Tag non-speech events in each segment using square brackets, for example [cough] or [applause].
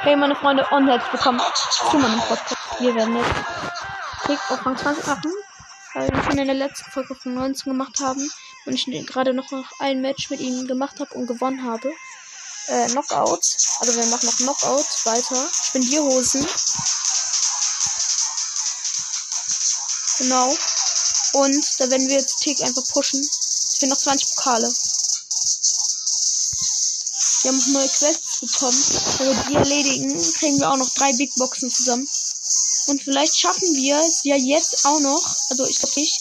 Hey meine Freunde und herzlich willkommen zu meinem Podcast. Wir werden jetzt Krieg auf Rang 20 machen, weil wir schon in der letzten Folge von 19 gemacht haben und ich gerade noch ein Match mit ihnen gemacht habe und gewonnen habe. Äh, Knockout. Also wir machen noch Knockout weiter. Spendierhosen. Genau. Und da werden wir jetzt Tick einfach pushen. Es fehlen noch 20 Pokale. Wir haben neue Quests bekommen. Wenn wir die erledigen, kriegen wir auch noch drei Big Boxen zusammen. Und vielleicht schaffen wir es ja jetzt auch noch, also ich glaube nicht,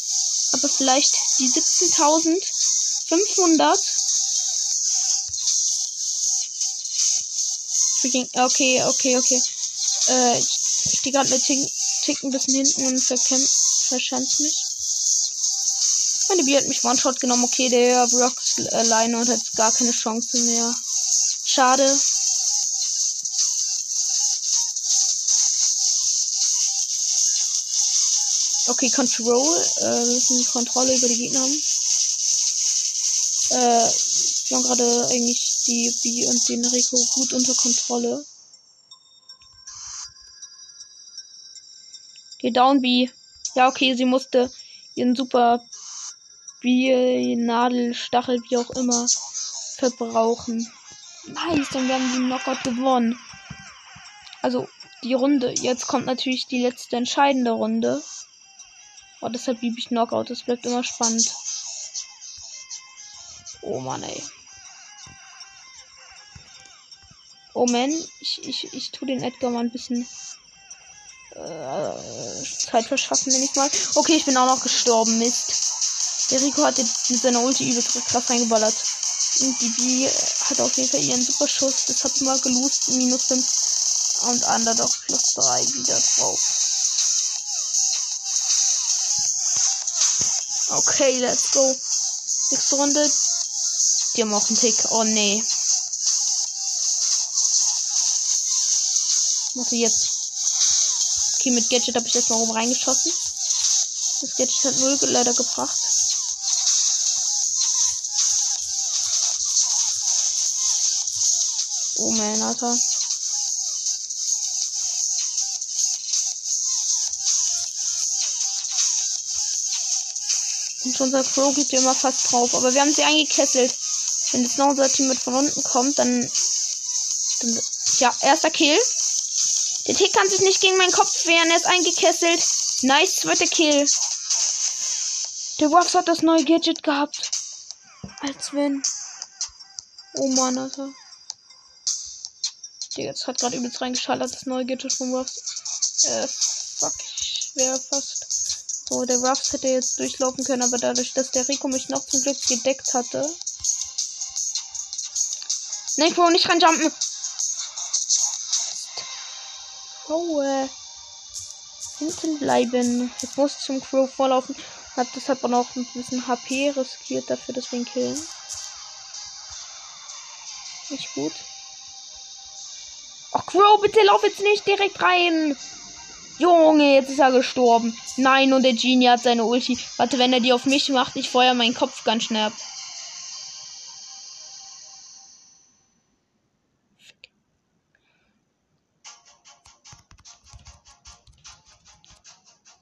aber vielleicht die 17.500. Okay, okay, okay. Äh, ich stehe gerade mit Tick, Tick ein bisschen hinten und verkämpft, verschanzt mich. Meine Bier hat mich One-Shot genommen. Okay, der Brock ist alleine und hat gar keine Chance mehr. Schade. Okay, Control. Äh, wir müssen Kontrolle über die Gegner haben. Äh, wir haben gerade eigentlich die B und den Rico gut unter Kontrolle. Okay, Down B. Ja, okay, sie musste ihren super B, Nadel, Stachel, wie auch immer, verbrauchen. Nice, dann werden sie Knockout gewonnen. Also die Runde. Jetzt kommt natürlich die letzte entscheidende Runde. Oh, deshalb liebe ich Knockout. Das bleibt immer spannend. Oh Mann, ey. Oh man, ich, ich, ich tue den Edgar mal ein bisschen äh, Zeit verschaffen, nenne ich mal. Okay, ich bin auch noch gestorben. Mist. Der Rico hat jetzt mit seiner Ulti übelst krass reingeballert. Und die B hat auf jeden Fall ihren Superschuss. Das hat mal gelost. Minus 5. Und Underdog plus 3 wieder drauf. Okay, let's go. Nächste Runde. Die haben auch einen Tick. Oh nee. Was jetzt? Okay, mit Gadget habe ich jetzt mal oben reingeschossen. Das Gadget hat null leider gebracht. Oh man, Alter. Und unser Crow geht ja immer fast drauf. Aber wir haben sie eingekesselt. Wenn jetzt noch unser Team mit von unten kommt, dann. dann ja, erster Kill. Der Tick kann sich nicht gegen meinen Kopf wehren. Er ist eingekesselt. Nice, zweiter Kill. Der Wax hat das neue Gadget gehabt. Als wenn. Oh Mann, Alter. Der jetzt hat gerade übelst reingeschallert, das neue Gadget von Ruffs. Äh, fuck, ich wäre fast. So, der Ruffs hätte jetzt durchlaufen können, aber dadurch, dass der Rico mich noch zum Glück gedeckt hatte. Nein, Bro, nicht reinjumpen. Oh, äh. Hinten bleiben. Jetzt muss zum Crow vorlaufen. Hat deshalb auch noch ein bisschen HP riskiert dafür, dass wir ihn killen. Nicht gut. Crow, bitte lauf jetzt nicht direkt rein. Junge, jetzt ist er gestorben. Nein, und der Genie hat seine Ulti. Warte, wenn er die auf mich macht, ich feuer meinen Kopf ganz schnell ab.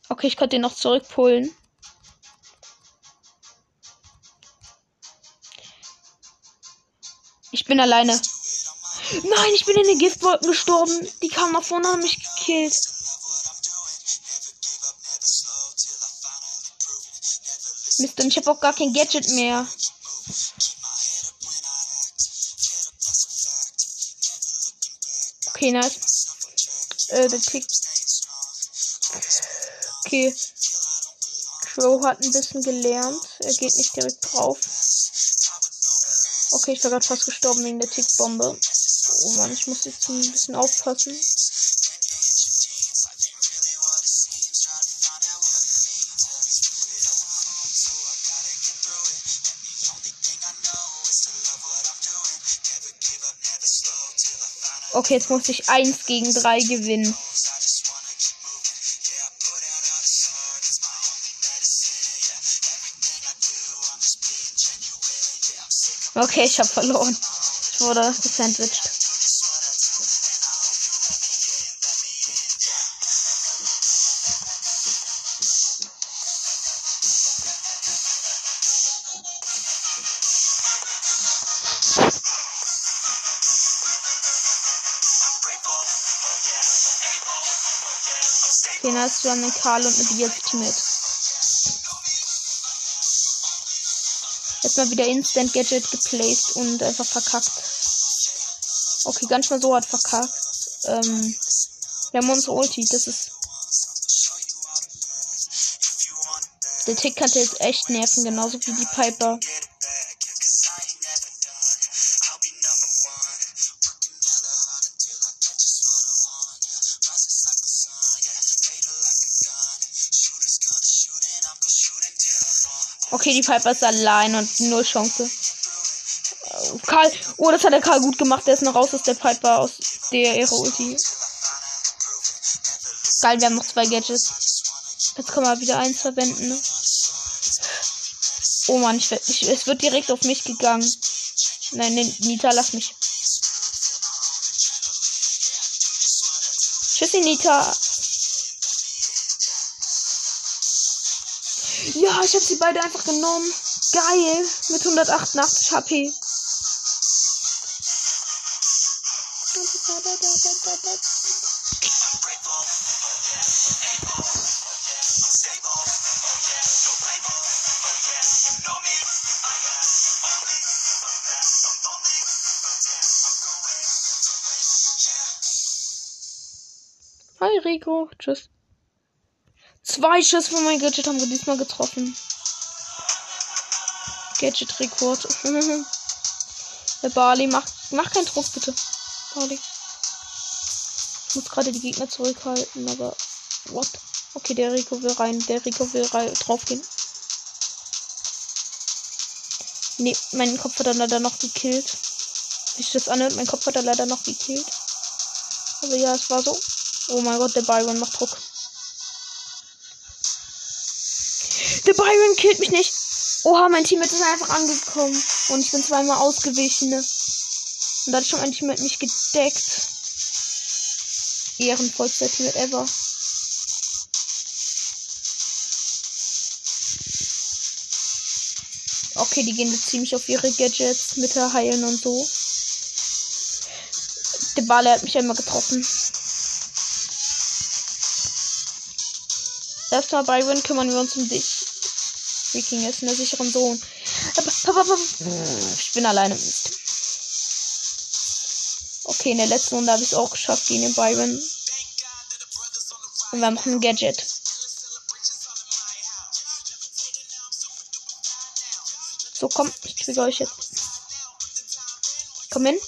Okay, ich konnte ihn noch zurückpullen. Ich bin alleine. Nein, ich bin in den Giftwolken gestorben. Die kamen nach vorne und haben mich gekillt. Mist, und ich habe auch gar kein Gadget mehr. Okay, nice. Äh, der Tick. Okay. Crow hat ein bisschen gelernt. Er geht nicht direkt drauf. Okay, ich war gerade fast gestorben wegen der Tickbombe. Oh Mann, ich muss jetzt ein bisschen aufpassen. Okay, jetzt muss ich 1 gegen 3 gewinnen. Okay, ich habe verloren. Ich wurde gesandwiched. Haben einen Karl und eine Bia als Teammate. Jetzt mal wieder Instant Gadget geplaced und einfach verkackt. Okay, ganz mal so hat verkackt. Ähm, wir haben unsere Ulti, das ist. Der Tick hatte jetzt echt nerven, genauso wie die Piper. Okay, die Piper ist allein und null Chance. Karl, oh, das hat der Karl gut gemacht. Der ist noch raus aus der Piper, aus der ihre Ulti. Geil, wir haben noch zwei Gadgets. Jetzt können wir wieder eins verwenden. Ne? Oh man, ich, ich, es wird direkt auf mich gegangen. Nein, nein, Nita, lass mich. Tschüssi, Nita. Ich habe sie beide einfach genommen. Geil. Mit 188 HP. Hi Rico, tschüss. Zwei Schüsse von meinem Gadget haben wir diesmal getroffen. Gadget-Rekord. Der [laughs] Barley, mach, mach keinen Druck, bitte. Barley. Ich muss gerade die Gegner zurückhalten, aber. What? Okay, der Rico will rein. Der Rico will rein, draufgehen. Nee, mein Kopf hat er leider noch gekillt. Wie sich das anhört, mein Kopf hat er leider noch gekillt. Aber ja, es war so. Oh mein Gott, der Byron macht Druck. Der Byron killt mich nicht. Oha, mein Team ist einfach angekommen. Und ich bin zweimal ausgewichen. Ne? Und da hat schon ein Team mit mich gedeckt. Ehrenvollster Teammate ever. Okay, die gehen jetzt ziemlich auf ihre Gadgets mit der Heilen und so. Der Bale hat mich einmal getroffen. Erstmal Byron kümmern wir uns um dich. Viking ist in der sicheren Zone. Ich bin alleine. Okay, in der letzten Runde habe ich es auch geschafft gegen den Byron. Und wir haben ein Gadget. So, komm, ich trigger euch jetzt. Komm hin.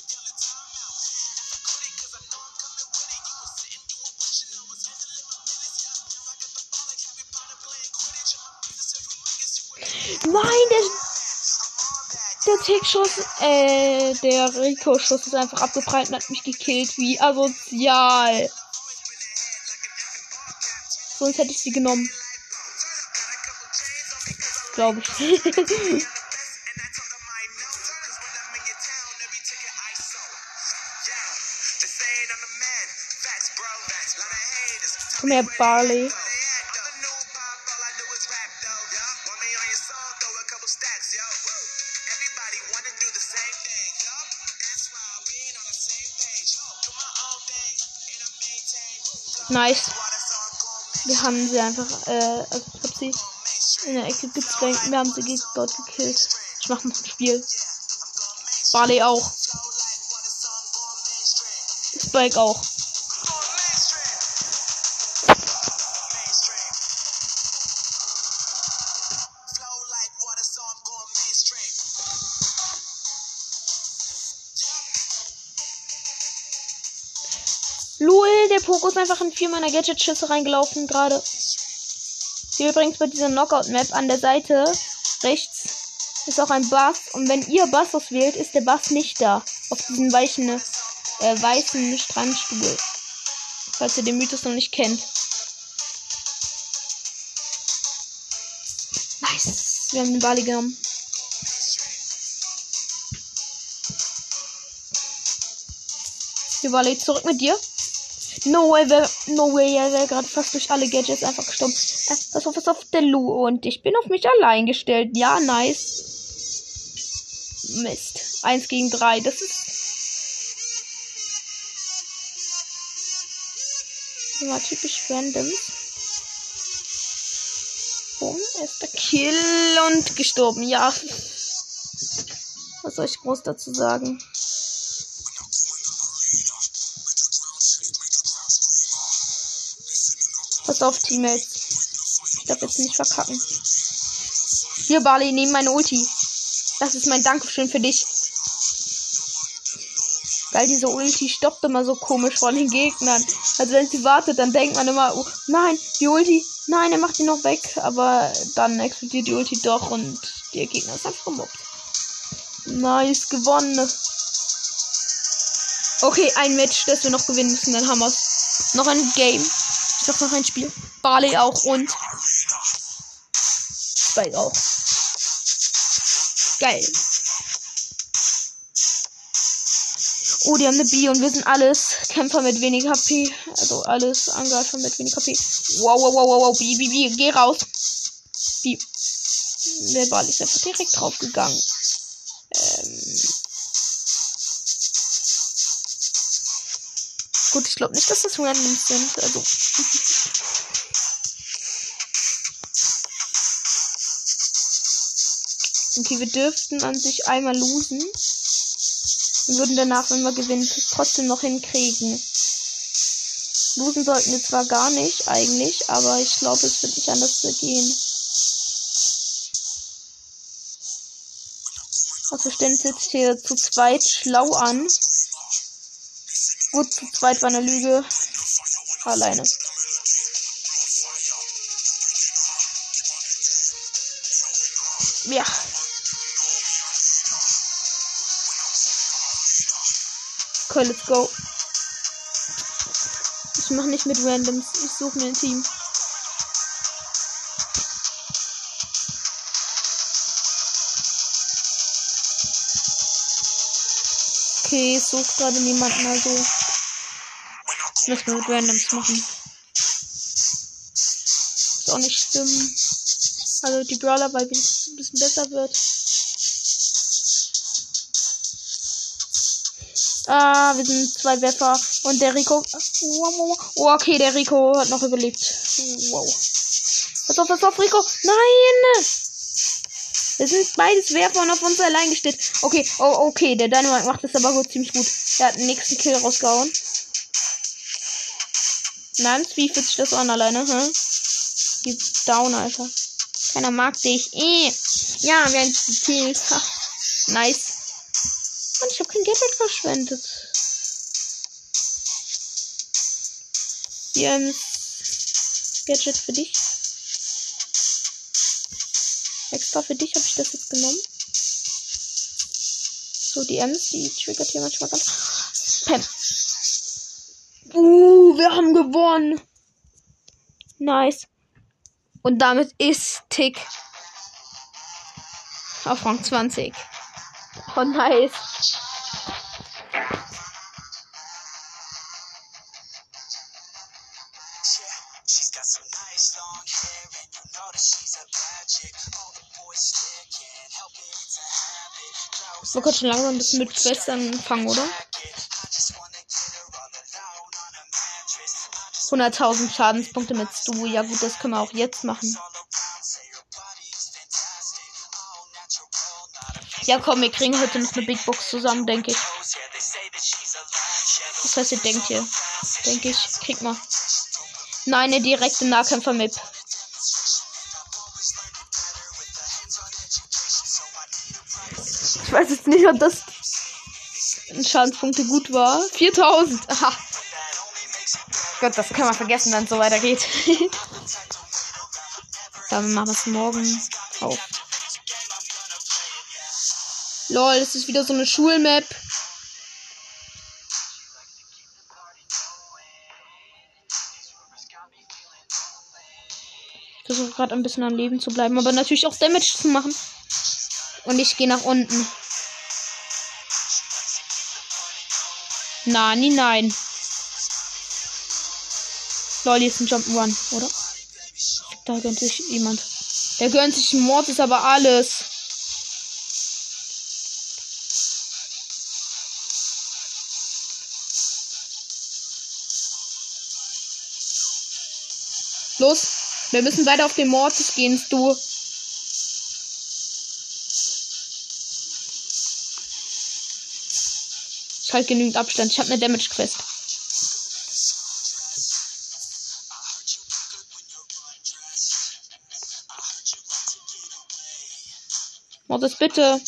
Tick-Schuss, äh, der Rico-Schuss ist einfach abgeprallt und hat mich gekillt. Wie asozial. Sonst hätte ich sie genommen. Glaube ich. [laughs] Komm her, Barley. Nice. Wir haben sie einfach, äh, also ich hab sie in der Ecke gezwängt. Wir haben sie dort gekillt. Ich mach noch ein Spiel. Barley auch. Spike auch. Ist einfach in vier meiner Gadget-Schüsse reingelaufen gerade. Hier übrigens bei dieser Knockout-Map an der Seite rechts ist auch ein Bass. Und wenn ihr Bass auswählt, ist der Bass nicht da. Auf diesem weichen, äh, weißen Strandstuhl. Falls ihr den Mythos noch nicht kennt. Nice. Wir haben den Bali genommen. Hier, Bali, zurück mit dir. No way, no way, er wäre gerade fast durch alle Gadgets einfach gestorben. Äh, pass auf, pass auf, der Lu und ich bin auf mich allein gestellt. Ja, nice. Mist. Eins gegen drei, das ist. Immer typisch Randoms. Boom, erster Kill und gestorben. Ja. Was soll ich groß dazu sagen? Pass auf, Teammates. Ich darf jetzt nicht verkacken. Hier, Barley, nehmen meine Ulti. Das ist mein Dankeschön für dich. Weil diese Ulti stoppt immer so komisch vor den Gegnern. Also wenn sie wartet, dann denkt man immer, oh, nein, die Ulti, nein, er macht die noch weg. Aber dann explodiert die Ulti doch und der Gegner ist einfach gemobbt. Nice, gewonnen. Okay, ein Match, das wir noch gewinnen müssen, dann haben wir's. Noch ein Game. Sag noch ein Spiel. Barley auch und Spike auch. Geil. Oh, die haben eine B und wir sind alles Kämpfer mit wenig HP. Also alles Angreifer mit wenig HP. Wow, wow, wow, wow, wow. B, B, B. Geh raus. B. Der Ball ist einfach direkt draufgegangen. Gut, ich glaube nicht, dass das Randoms sind. Also. Okay, wir dürften an sich einmal losen. Und würden danach, wenn wir gewinnen, trotzdem noch hinkriegen. Losen sollten wir zwar gar nicht, eigentlich, aber ich glaube, es wird nicht anders gehen. Also stellen uns jetzt hier zu zweit schlau an. Gut, zu zweit war eine Lüge. Alleine. Ja. Okay, let's go. Ich mache nicht mit Randoms. Ich suche mir ein Team. Okay, ich suche gerade niemanden, also wir mit Randoms machen. Ist auch nicht schlimm. Also die Brawler, weil es ein bisschen besser wird. Ah, wir sind zwei Werfer. Und der Rico. Oh, okay, der Rico hat noch überlebt. Wow. Pass auf, pass auf, Rico. Nein! Wir sind beides Werfer und auf uns allein gestellt. Okay, oh, okay, der Dynamite macht das aber gut, ziemlich gut. Er hat den nächsten Kill rausgehauen. Nein, wie fühlt sich das an alleine, hm? Gib down, Alter. Keiner mag dich. Eh. Ja, wir haben gekillt. Ha. Nice. Mann, ich habe kein Geld verschwendet. Hier ein Gadget für dich. Extra für dich habe ich das jetzt genommen. So, die Ems, die triggert hier manchmal ganz. Pam. Wir haben gewonnen. Nice. Und damit ist Tick auf Rang 20. Oh, nice. Wir können schon langsam ein bisschen mit Schwestern fangen, oder? 100.000 Schadenspunkte mit Stu. Ja gut, das können wir auch jetzt machen. Ja komm, wir kriegen heute noch eine Big Box zusammen, denke ich. Was heißt ihr denkt hier? Denke ich, krieg mal. Nein, eine direkte Nahkämpfer-Map. Ich weiß jetzt nicht, ob das Schadenspunkte gut war. 4000. Aha. Gott, das kann man vergessen, wenn es so weitergeht. [laughs] Dann machen wir es morgen auf. Lol, das ist wieder so eine Schulmap. Ich versuche gerade ein bisschen am Leben zu bleiben, aber natürlich auch Damage zu machen. Und ich gehe nach unten. Nein, nein. Lol, hier ist ein Jump'n'Run, oder? Da gönnt sich jemand. Der gönnt sich Mord, ist aber alles. Los. Wir müssen weiter auf den Mortis gehen, du. Ich halt genügend Abstand. Ich habe eine Damage Quest. Mortis, bitte.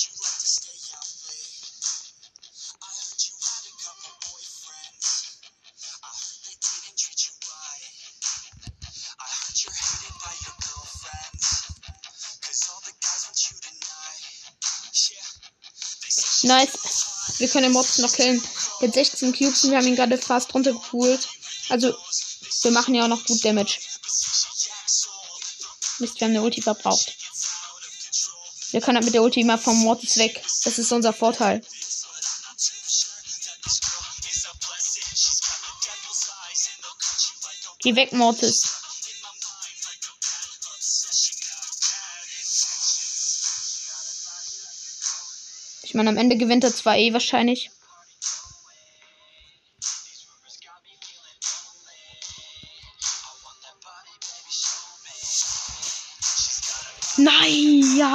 Nice. Wir können den Mods noch killen. Mit 16 Cubes und wir haben ihn gerade fast runtergepoolt. Also, wir machen ja auch noch gut Damage. Mist, wir haben eine Ulti verbraucht. Wir können halt mit der Ulti immer vom Mortis weg. Das ist unser Vorteil. Geh weg, Mortis. Ich meine, am Ende gewinnt er zwar eh wahrscheinlich.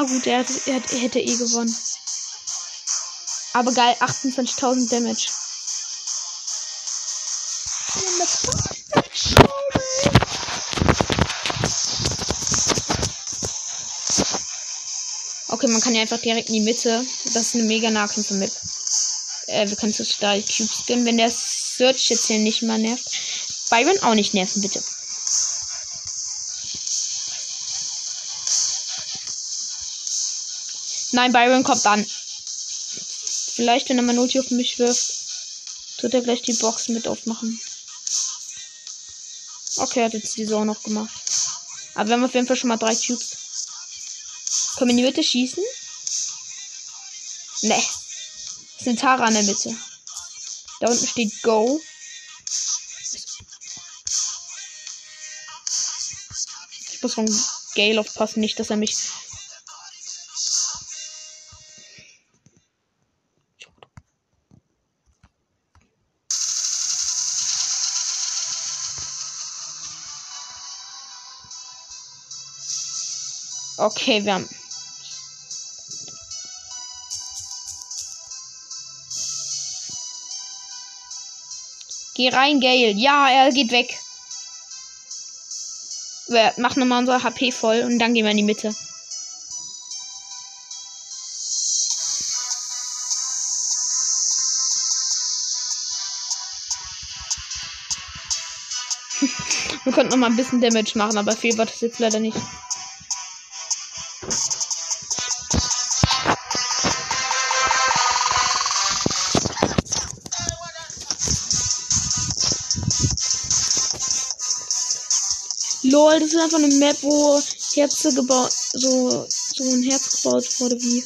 Gut, er, er, er hätte eh gewonnen. Aber geil, 28.000 Damage. Okay, man kann ja einfach direkt in die Mitte. Das ist eine mega Nahkämpfe mit. Äh, wir können zu Star Cubes gehen, wenn der Search jetzt hier nicht mal nervt. Byron auch nicht nerven, bitte. Nein, Byron kommt an. Vielleicht, wenn er mal Ulti auf mich wirft, tut er gleich die Box mit aufmachen. Okay, er hat jetzt die Zone noch gemacht. Aber wir haben auf jeden Fall schon mal drei Cubes. Können wir die schießen? Ne. Ist eine Tara in der Mitte. Da unten steht Go. Ich muss von Gale aufpassen, nicht, dass er mich Okay, wir haben. Geh rein, Gale. Ja, er geht weg. Wir machen nochmal unser HP voll und dann gehen wir in die Mitte. [laughs] wir konnten noch mal ein bisschen Damage machen, aber viel war das jetzt leider nicht. Lol, das ist einfach eine Map, wo Herze gebaut, so, so ein Herz gebaut wurde, wie.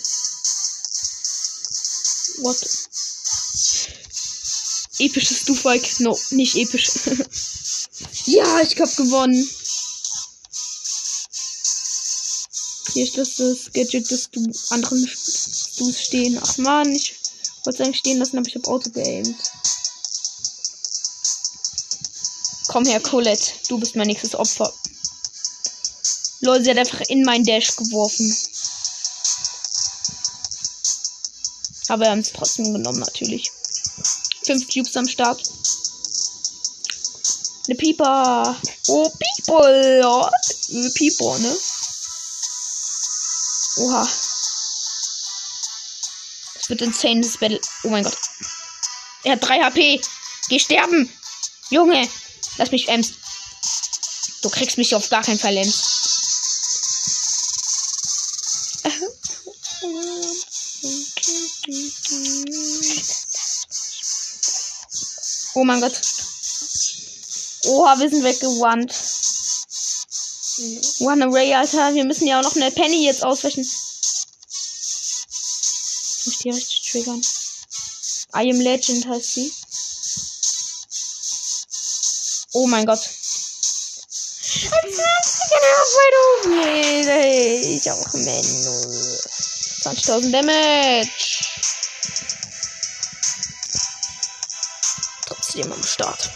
What? Episches Dufike. No, nicht episch. [laughs] ja, ich hab gewonnen. Hier ist das, das Gadget, das du anderen Du's stehen. Ach man, ich wollte eigentlich stehen lassen, aber ich habe Auto geaimt. Komm her, Colette. Du bist mein nächstes Opfer. Lol, sie hat einfach in meinen Dash geworfen. Aber wir haben es trotzdem genommen, natürlich. Fünf Cubes am Start. Eine Pieper. Oh. Ja. Eine Pieper, ne? Oha. Das wird insane, das Battle. Oh mein Gott. Er hat 3 HP. Geh sterben. Junge. Lass mich ems. Du kriegst mich auf gar keinen Fall ems. Oh mein Gott. Oha, wir sind weggewandt. One Array, Alter. Wir müssen ja auch noch eine Penny jetzt ausweichen. Muss ich die richtig triggern. I am Legend heißt sie. Oh mein Gott. Ich auch Menno. 20.000 Damage. Start.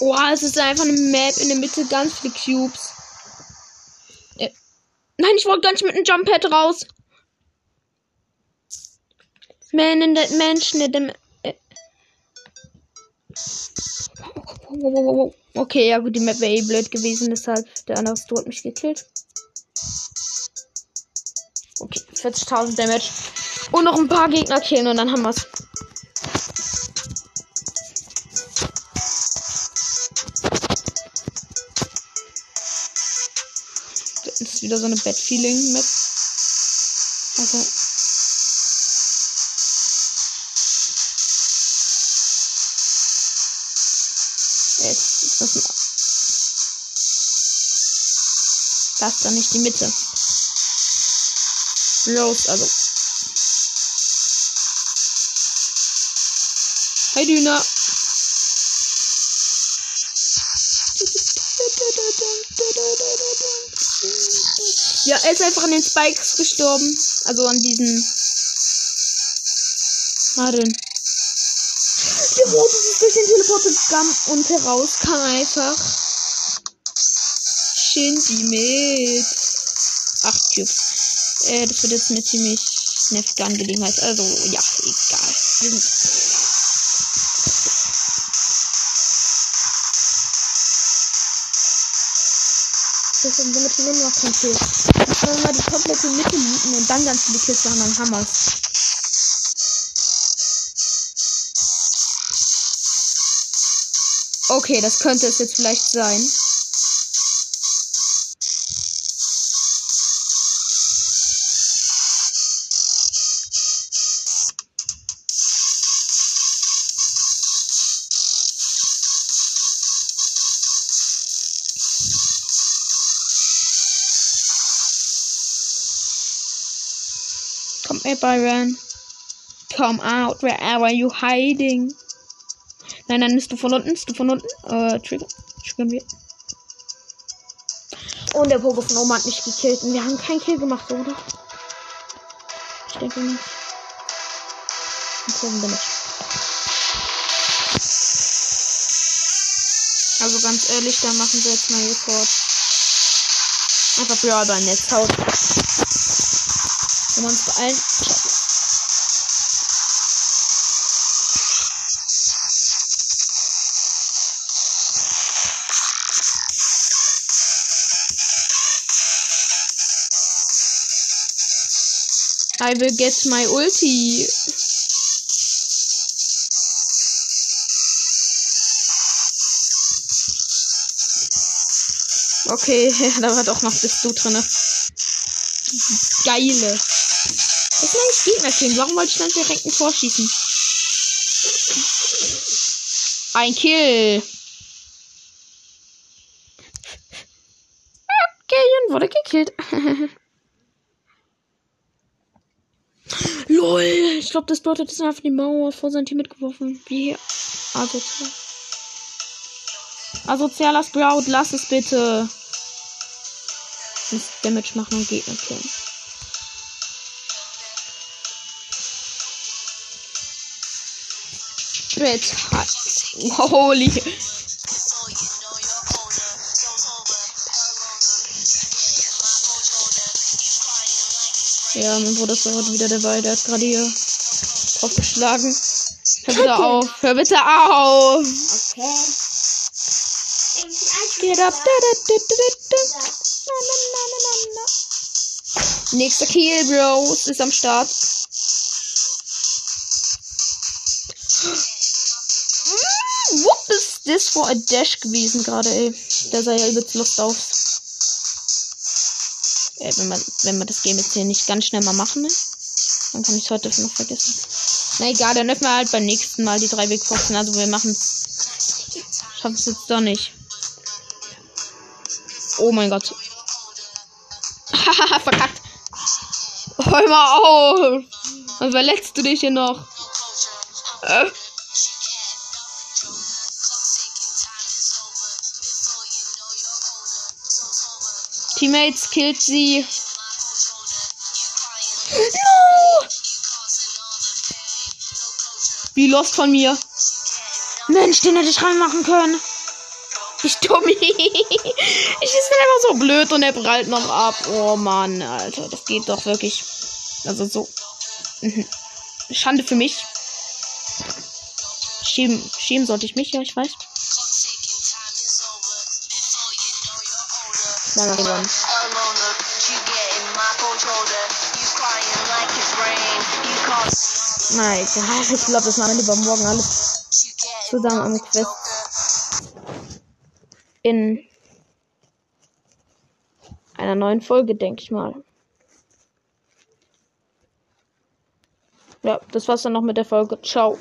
Oha, es ist einfach eine Map in der Mitte, ganz viele Cubes. Äh, nein, ich wollte gar nicht mit dem Jump Pad raus. Man in the, Menschen in dem. Äh. Okay, ja gut, die Map wäre eh blöd gewesen, deshalb der andere hat mich gekillt. 40.000 Damage. Und noch ein paar Gegner killen und dann haben wir's. Das ist wieder so eine Bad-Feeling-Map. Also. Jetzt, das, das ist dann nicht die Mitte. Los, also. Hi Düner. Ja, er ist einfach an den Spikes gestorben. Also an diesen. Warte. Der Rote ist durch den Teleport gegangen und herauskam einfach. Shindy mit. Acht Cubes. Äh, das wird jetzt eine ziemlich nervige Angelegenheit. Also, ja, egal. Wir Das ist damit wir nur noch kein Kill. Dann können wir mal die komplette Mitte mieten und dann ganz viele Kills machen, dann haben wir's. Okay, das könnte es jetzt vielleicht sein. Byron. Come out, wherever you hiding. Nein, nein, bist du von unten, bist du von unten. Äh, trigger. Triggern wir. Und der Pogo von oben hat mich gekillt. Und wir haben keinen Kill gemacht, oder? Ich denke nicht. Seven Damage. Also ganz ehrlich, da machen wir jetzt mal Report. Einfach Brawl beim Netz haut. Wenn wir uns beeilen. I will get my ulti. Okay, [laughs] da war doch noch bist du drinne. Geile. Das Gegner killen. Warum wollte ich dann direkt ein Tor schießen? Ein Kill. Gillian wurde gekillt. [laughs] LOL. Ich glaube, das Leute ist einfach die Mauer vor sein Team mitgeworfen. Wie asozial. Asozialer Sprout, lass es bitte. Ich muss Damage machen und Gegner killen. Bitte. Holy. Ja, mein Bruder ist heute wieder dabei. Der hat gerade hier drauf geschlagen. Hör bitte auf. Hör bitte auf. Okay. Na, na. Nächster Kill, Bros. Ist am Start. This for a dash gewesen gerade, ey? Der sah ja übelst Lust aus. Äh, wenn man, wenn man das Game jetzt hier nicht ganz schnell mal machen, ne? Dann kann ich es heute noch vergessen. Na egal, dann öffnen wir halt beim nächsten Mal die drei Big Boxen. Also wir machen Schaffen es jetzt doch nicht. Oh mein Gott. Haha, [laughs] verkackt. Hör mal auf. Dann verletzt du dich hier noch. Äh. Teammates killt sie. No! Wie lost von mir. Mensch, den hätte ich reinmachen können. Ich Dummi. Ich ist einfach so blöd und er prallt noch ab. Oh Mann, Alter. Das geht doch wirklich. Also so. Mhm. Schande für mich. Schämen, schämen sollte ich mich, ja, ich weiß. Dann gewonnen. Na ich glaube, das machen wir morgen alles zusammen am Quest. In einer neuen Folge, denke ich mal. Ja, das war's dann noch mit der Folge. Ciao.